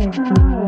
Mm-hmm.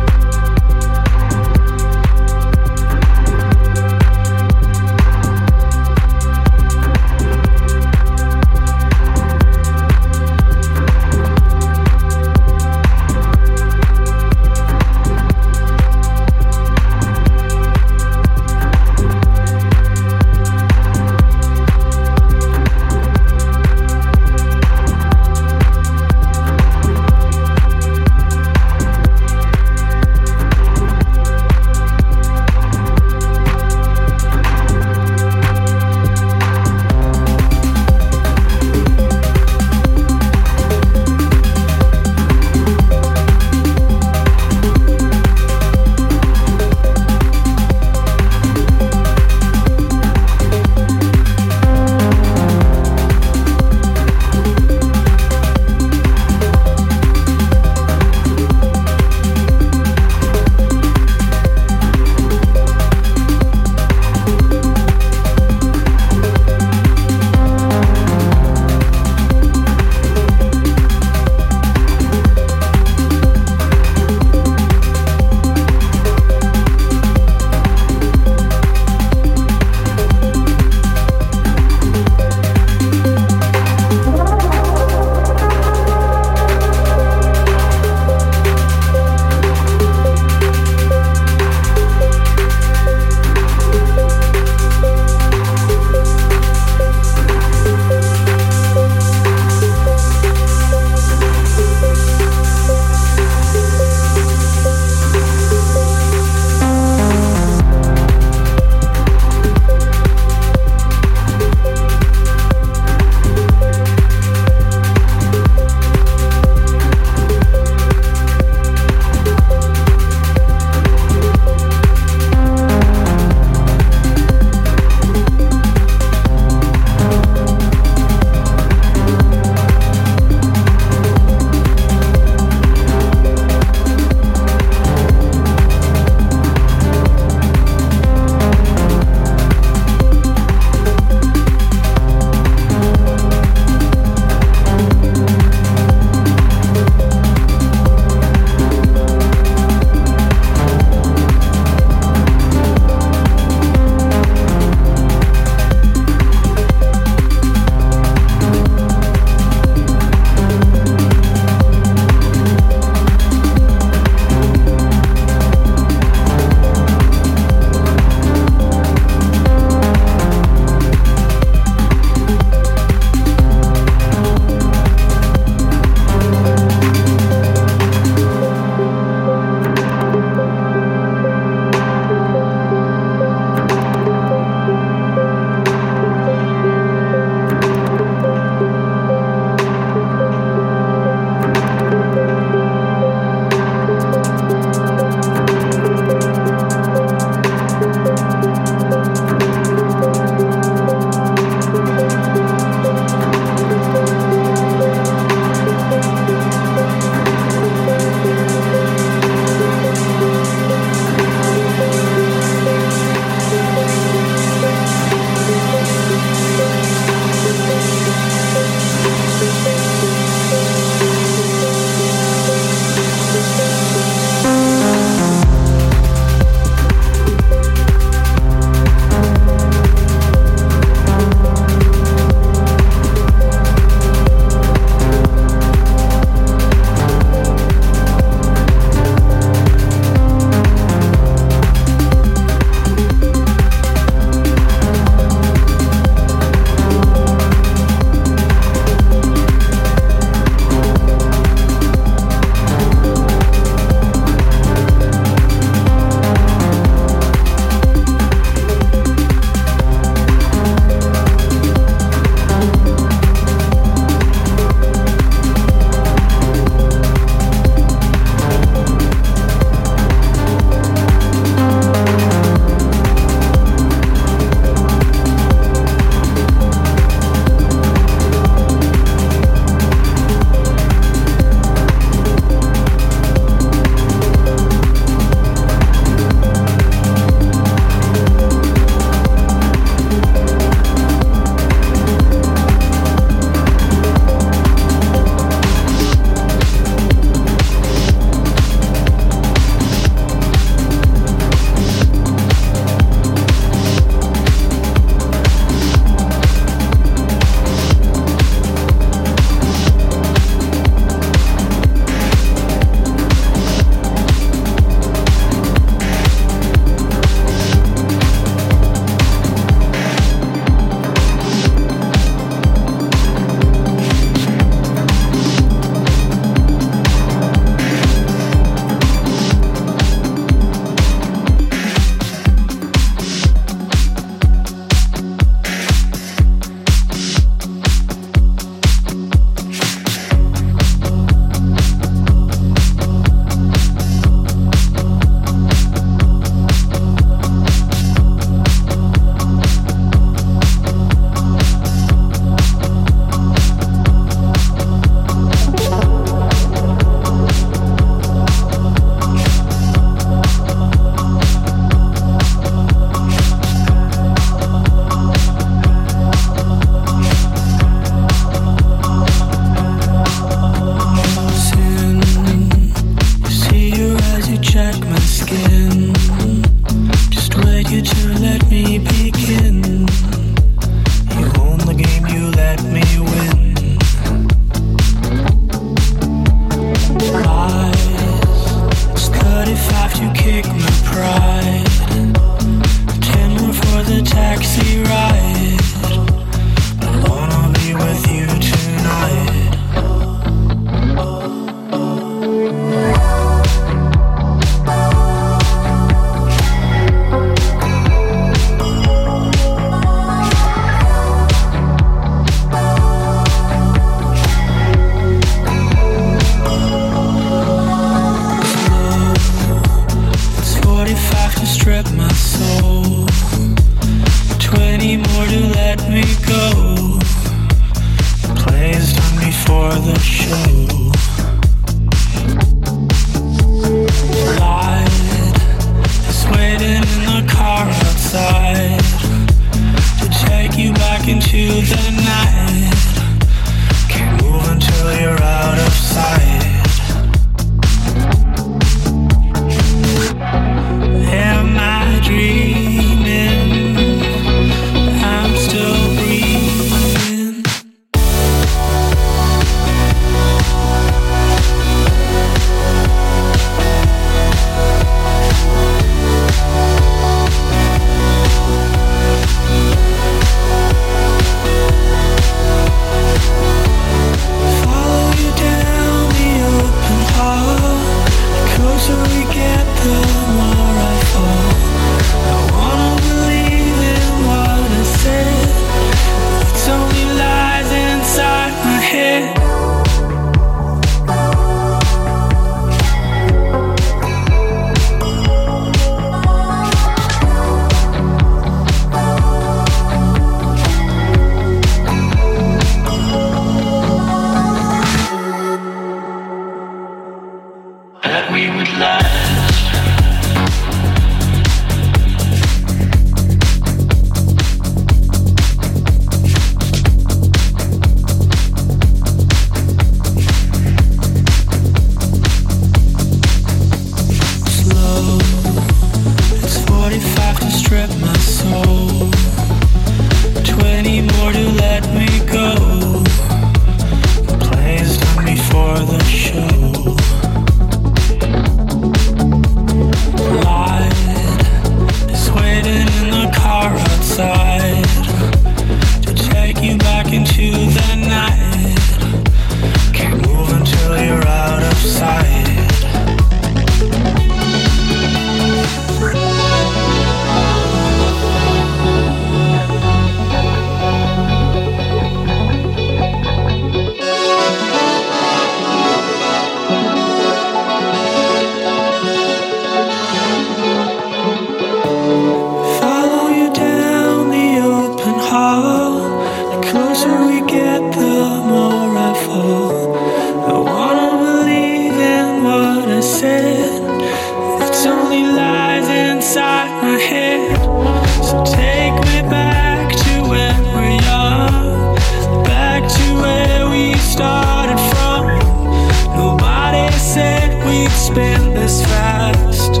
spin this fast.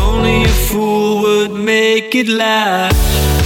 Only a fool would make it last.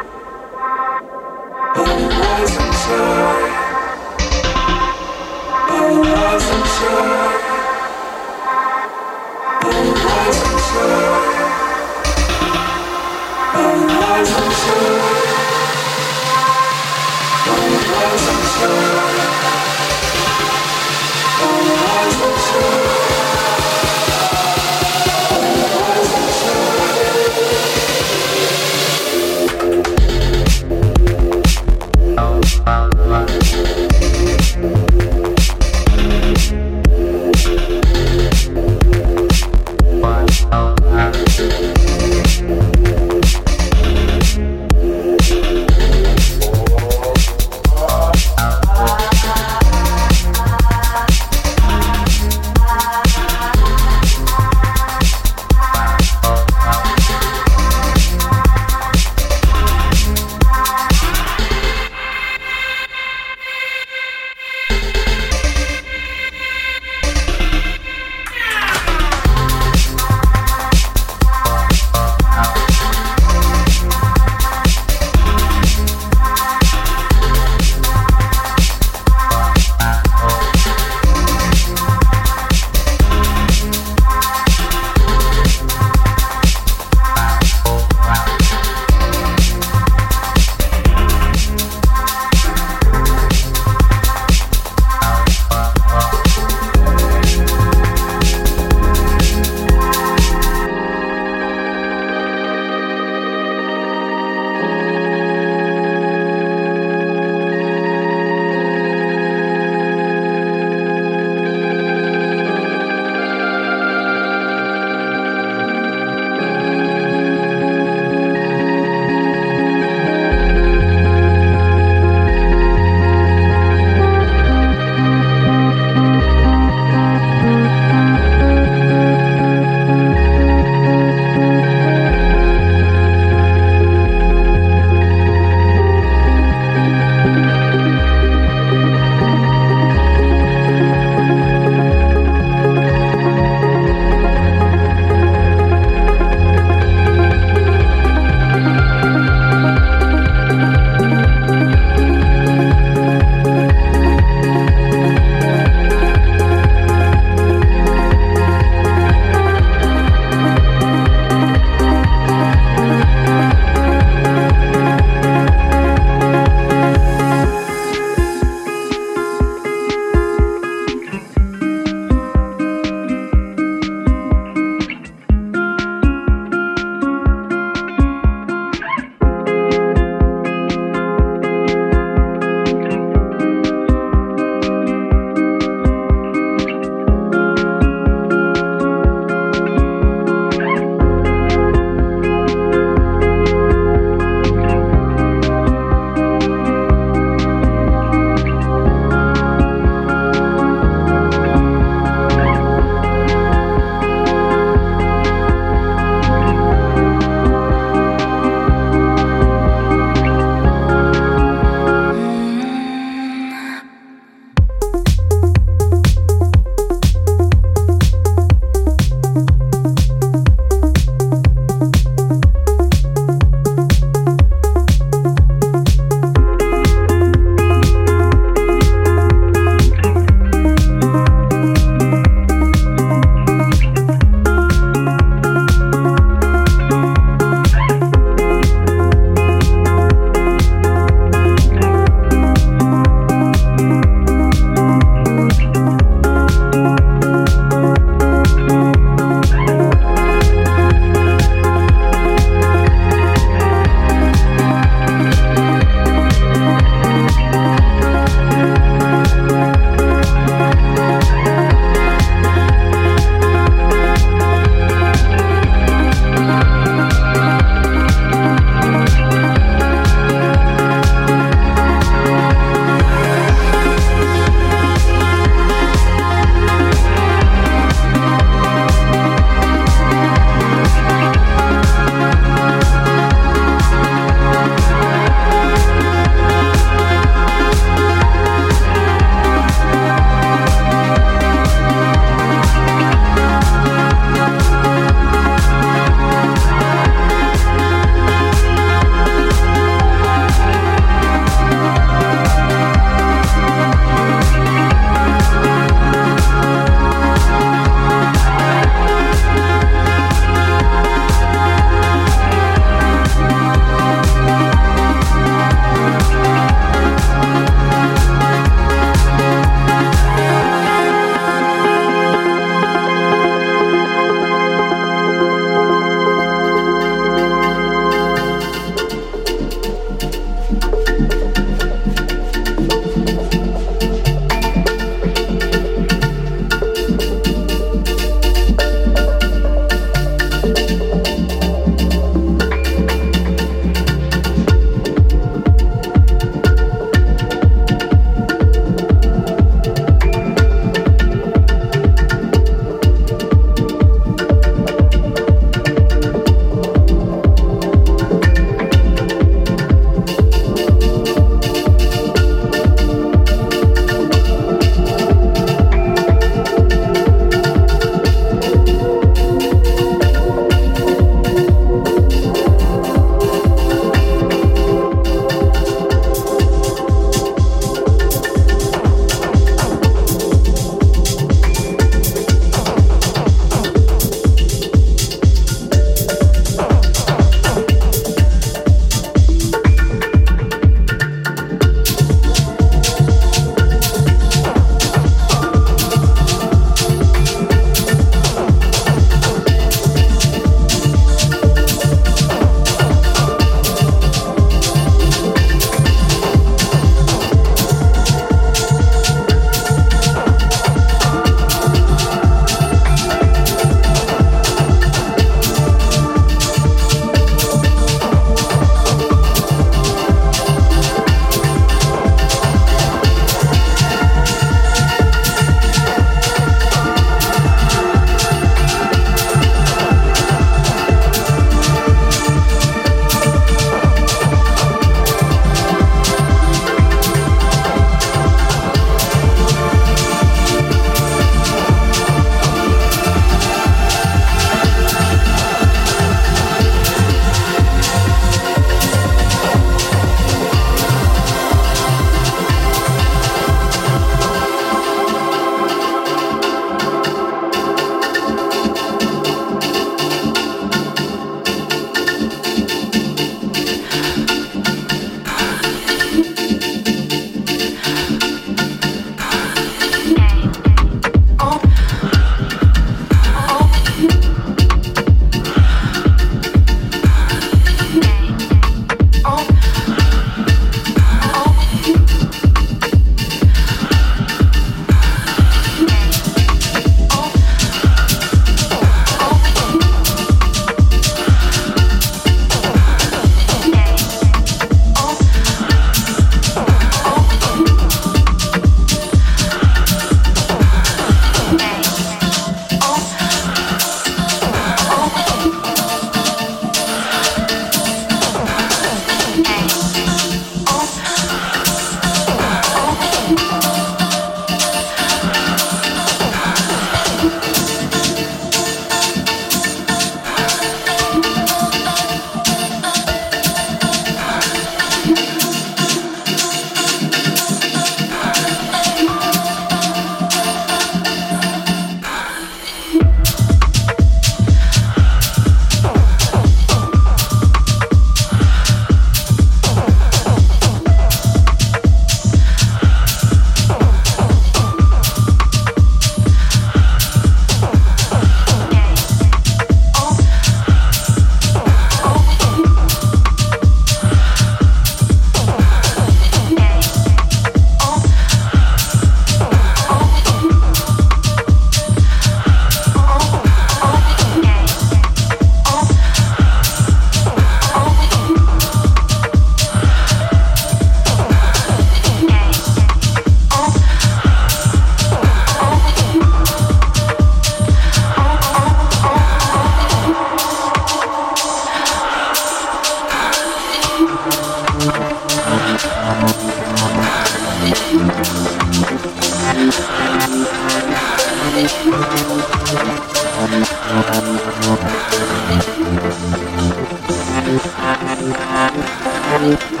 Thank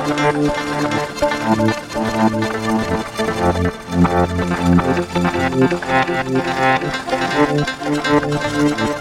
you.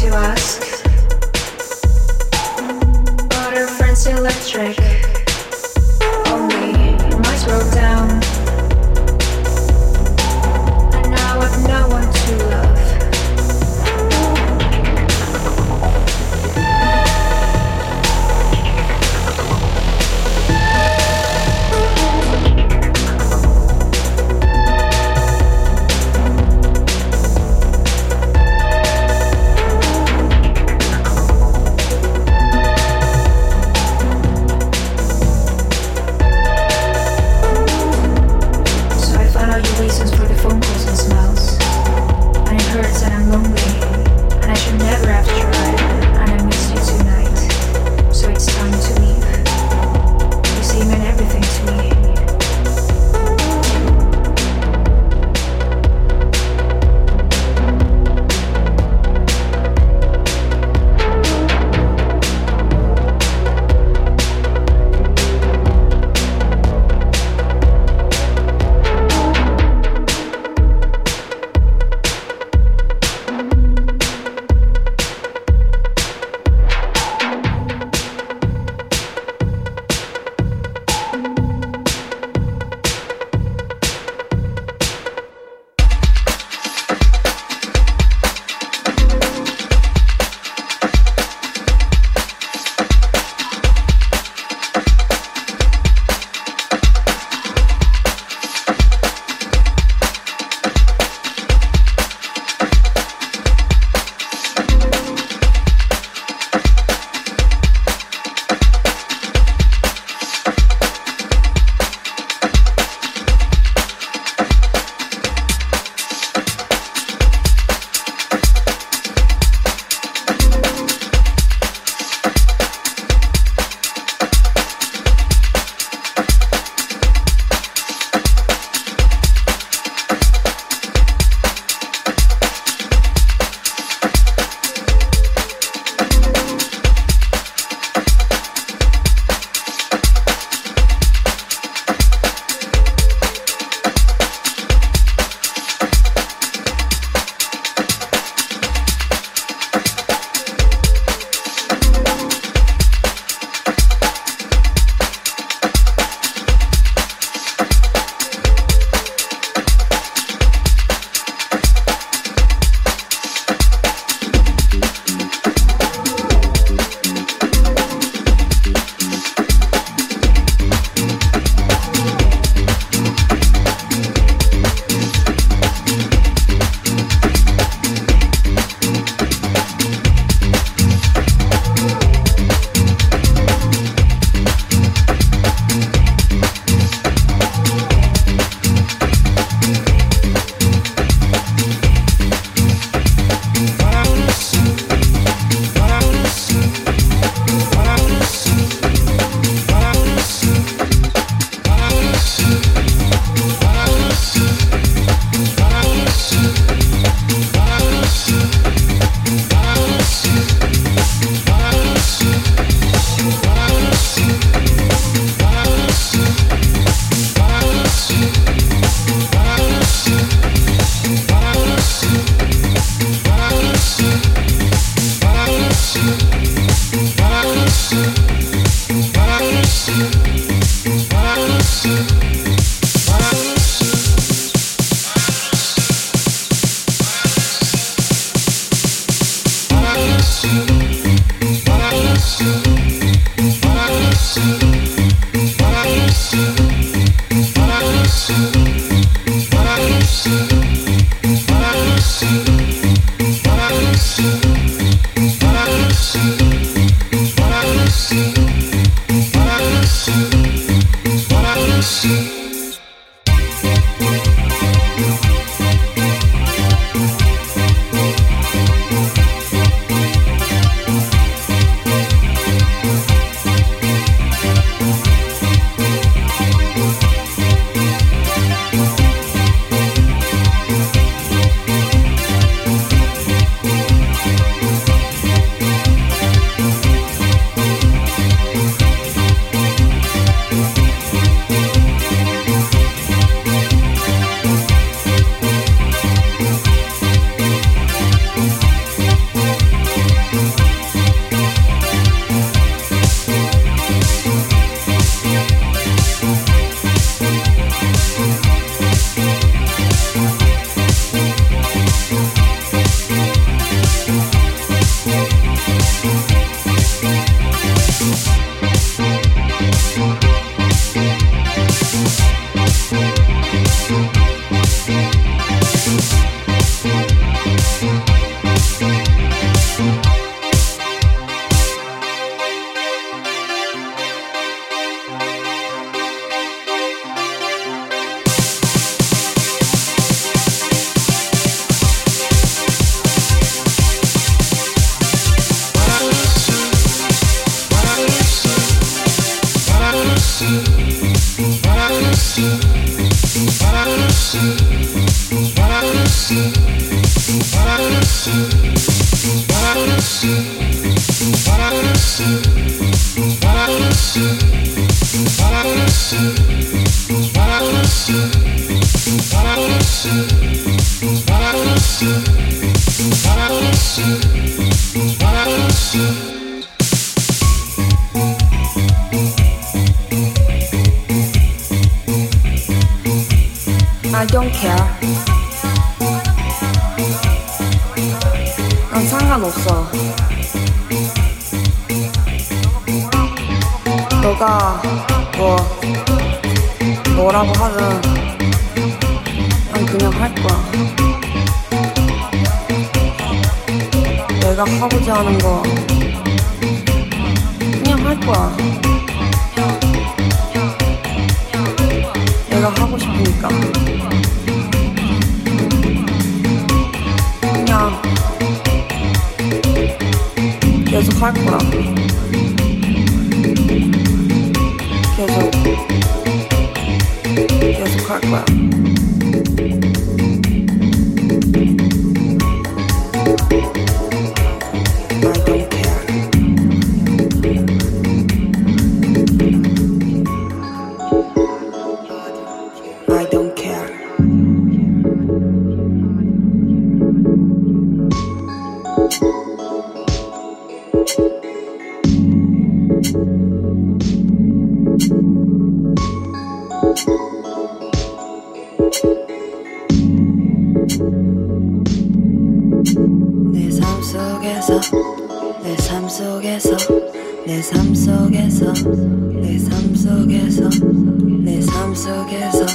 to ask. 속에서 내 삶 속에서 내 삶 속에서 내 삶 속에서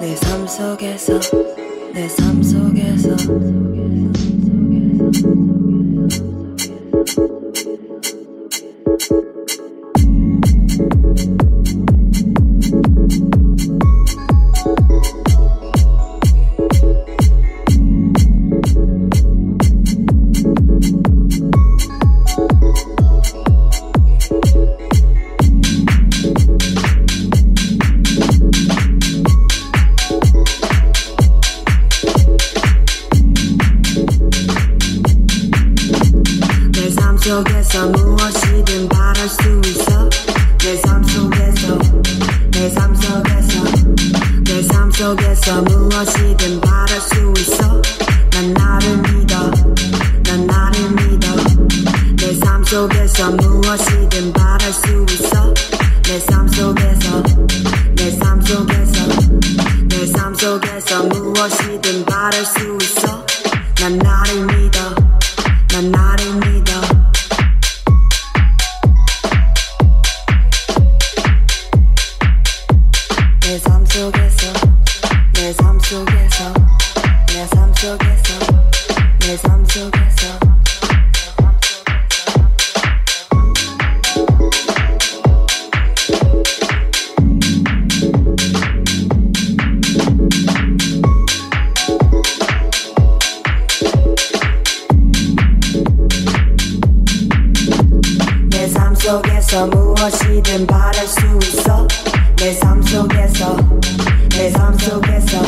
내 삶 속에서 내 삶 속에서 속에서 무엇이든 바랄 수 있어. 내 삶 속에서 내 삶 속에서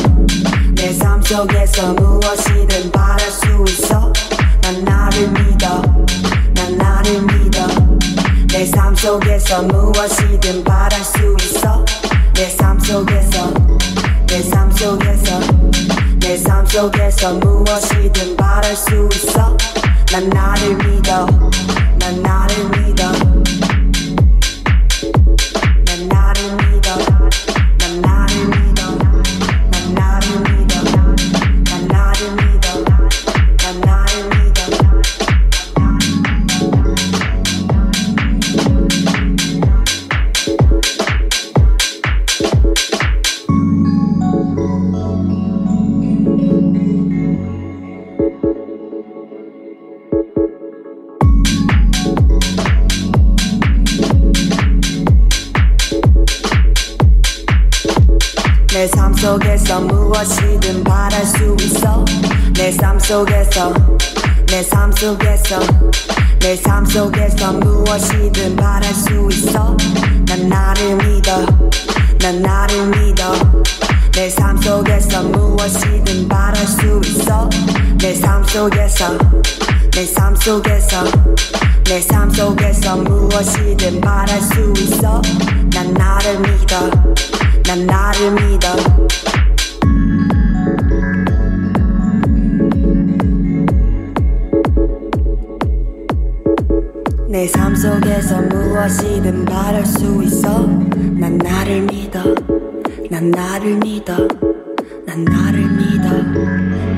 내 삶 속에서 무엇이든 바랄 수 있어. 난 나를 믿어 난 나를 믿어. 내 삶 속에서 무엇이든 바랄 수 있어. 내 삶 속에서 내 삶 속에서 내 삶 속에서 무엇이든 바랄 수 있어. 난 나를 믿어 난 나를 믿어 속에서 무엇이든 바랄 수 있어. 내 삶 속에서 내 삶 속에서 내 삶 속에서 무엇이든 바랄 수 있어. 난 나를 믿어 난 나를 믿어. 내 삶 속에서 무엇이든 바랄 수 있어. 내 삶 속에서 내 삶 속에서 내 삶 속에서 무엇이든 바랄 수 있어. 난 나를 믿어. 난 나를 믿어. 내 삶 속에서 무엇이든 바랄 수 있어. 난 나를 믿어. 난 나를 믿어. 난 나를 믿어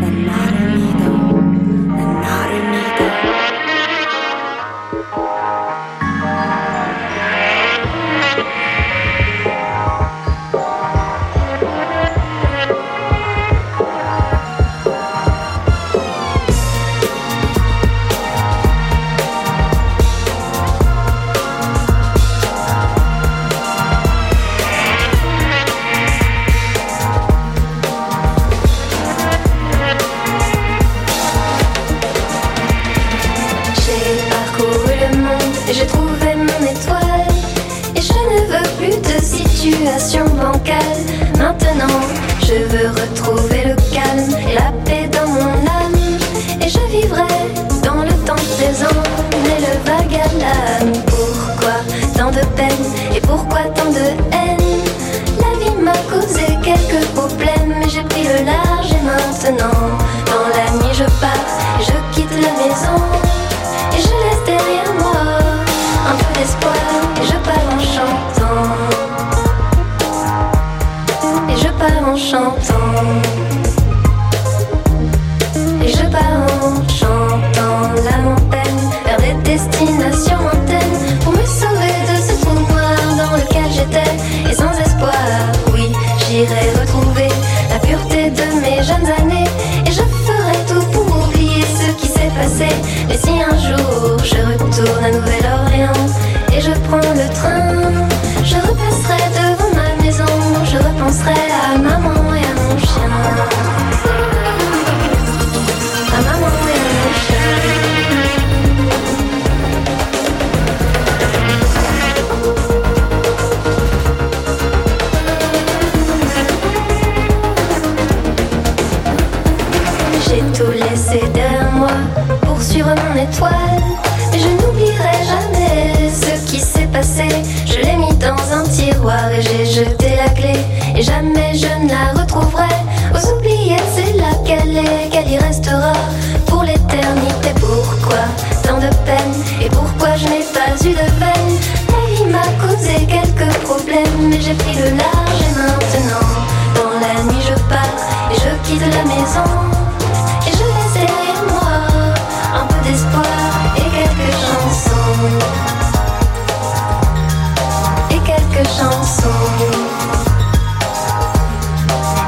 étoile. Je n'oublierai jamais ce qui s'est passé. Je l'ai mis dans un tiroir et j'ai jeté la clé. Et jamais je ne la retrouverai. Aux oubliettes, c'est là qu'elle est, qu'elle y restera pour l'éternité. Pourquoi tant de peine? Et pourquoi je n'ai pas eu de veine La vie m'a causé quelques problèmes, mais j'ai pris le large et maintenant, dans la nuit, je pars et je quitte la maison. Et quelques chansons.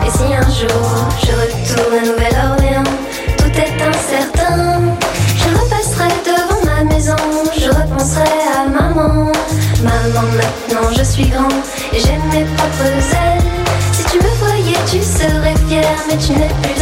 Et si un jour je retourne à Nouvelle-Orléans, tout est incertain. Je repasserai devant ma maison, je repenserai à maman. Maman, maintenant je suis grand et j'ai mes propres ailes. Si tu me voyais, tu serais fier, mais tu n'es plus